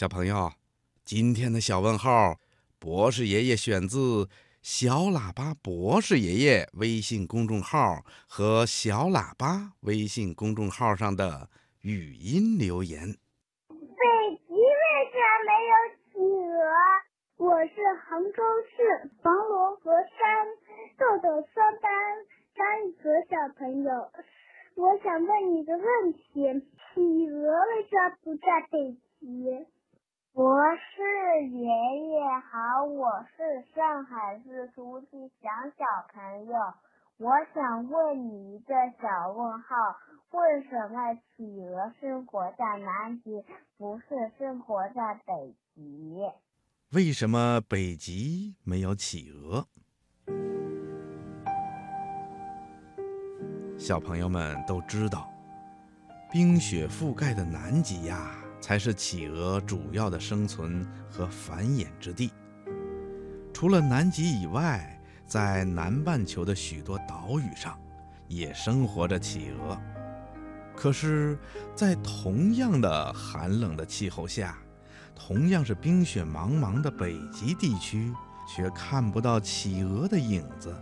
小朋友，今天的小问号，博士爷爷选自小喇叭博士爷爷微信公众号和小喇叭微信公众号上的语音留言。北极为啥没有企鹅？我是杭州市黄龙河山豆豆三班张一泽小朋友，我想问你个问题：企鹅为啥不在北极？博士爷爷好，我是上海市书记祥小朋友，我想问你一个小问号：为什么企鹅生活在南极，不是生活在北极？为什么北极没有企鹅？小朋友们都知道，冰雪覆盖的南极呀。才是企鹅主要的生存和繁衍之地。除了南极以外，在南半球的许多岛屿上，也生活着企鹅。可是，在同样的寒冷的气候下，同样是冰雪茫茫的北极地区，却看不到企鹅的影子。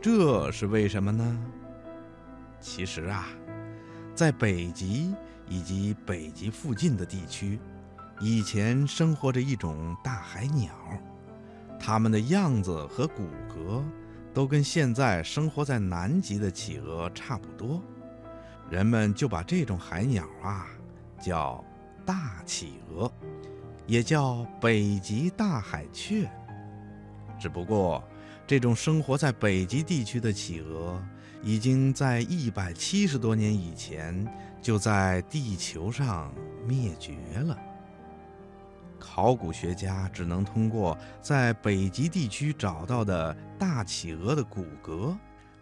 这是为什么呢？其实啊，在北极。以及北极附近的地区，以前生活着一种大海鸟，它们的样子和骨骼都跟现在生活在南极的企鹅差不多，人们就把这种海鸟啊叫大企鹅，也叫北极大海雀。只不过，这种生活在北极地区的企鹅。已经在一百七十多年以前就在地球上灭绝了。考古学家只能通过在北极地区找到的大企鹅的骨骼，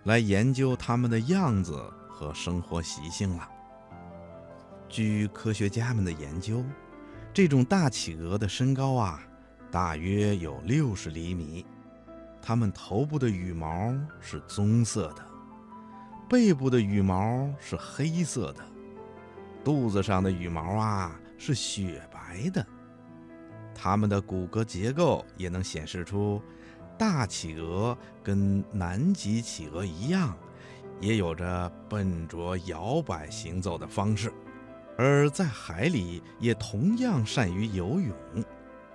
来研究它们的样子和生活习性了。据科学家们的研究，这种大企鹅的身高啊，大约有六十厘米，它们头部的羽毛是棕色的。背部的羽毛是黑色的，肚子上的羽毛啊是雪白的。它们的骨骼结构也能显示出，大企鹅跟南极企鹅一样，也有着笨拙摇摆行走的方式，而在海里也同样善于游泳。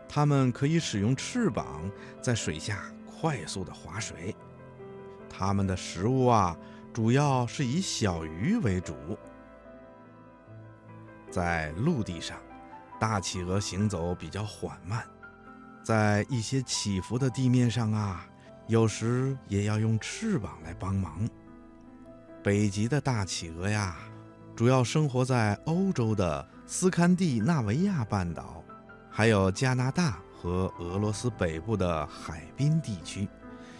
它们可以使用翅膀在水下快速的划水。它们的食物啊。主要是以小鱼为主。在陆地上，大企鹅行走比较缓慢，在一些起伏的地面上啊，有时也要用翅膀来帮忙。北极的大企鹅呀，主要生活在欧洲的斯堪的纳维亚半岛，还有加拿大和俄罗斯北部的海滨地区。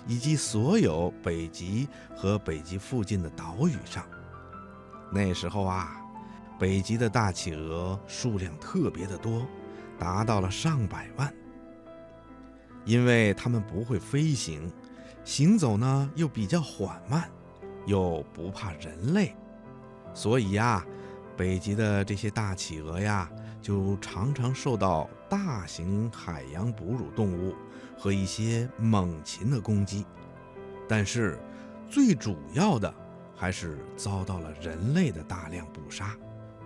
以及所有北极和北极附近的岛屿上，那时候啊，北极的大企鹅数量特别的多，达到了上百万。因为它们不会飞行，行走呢又比较缓慢，又不怕人类，所以呀，北极的这些大企鹅呀，就常常受到大型海洋哺乳动物。和一些猛禽的攻击，但是最主要的还是遭到了人类的大量捕杀，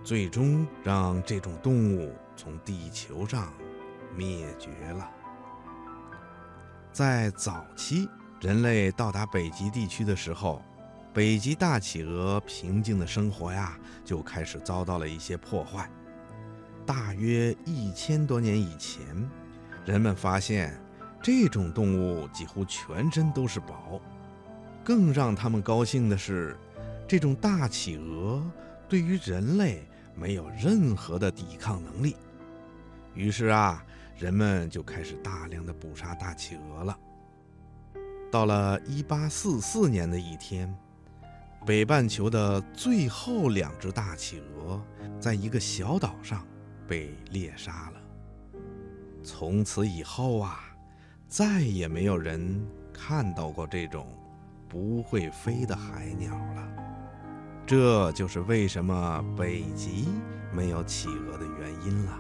最终让这种动物从地球上灭绝了。在早期，人类到达北极地区的时候，北极大企鹅平静的生活呀就开始遭到了一些破坏。大约一千多年以前，人们发现。这种动物几乎全身都是宝，更让他们高兴的是，这种大企鹅对于人类没有任何的抵抗能力。于是啊，人们就开始大量的捕杀大企鹅了。到了1844年的一天，北半球的最后两只大企鹅在一个小岛上被猎杀了。从此以后啊。再也没有人看到过这种不会飞的海鸟了，这就是为什么北极没有企鹅的原因了。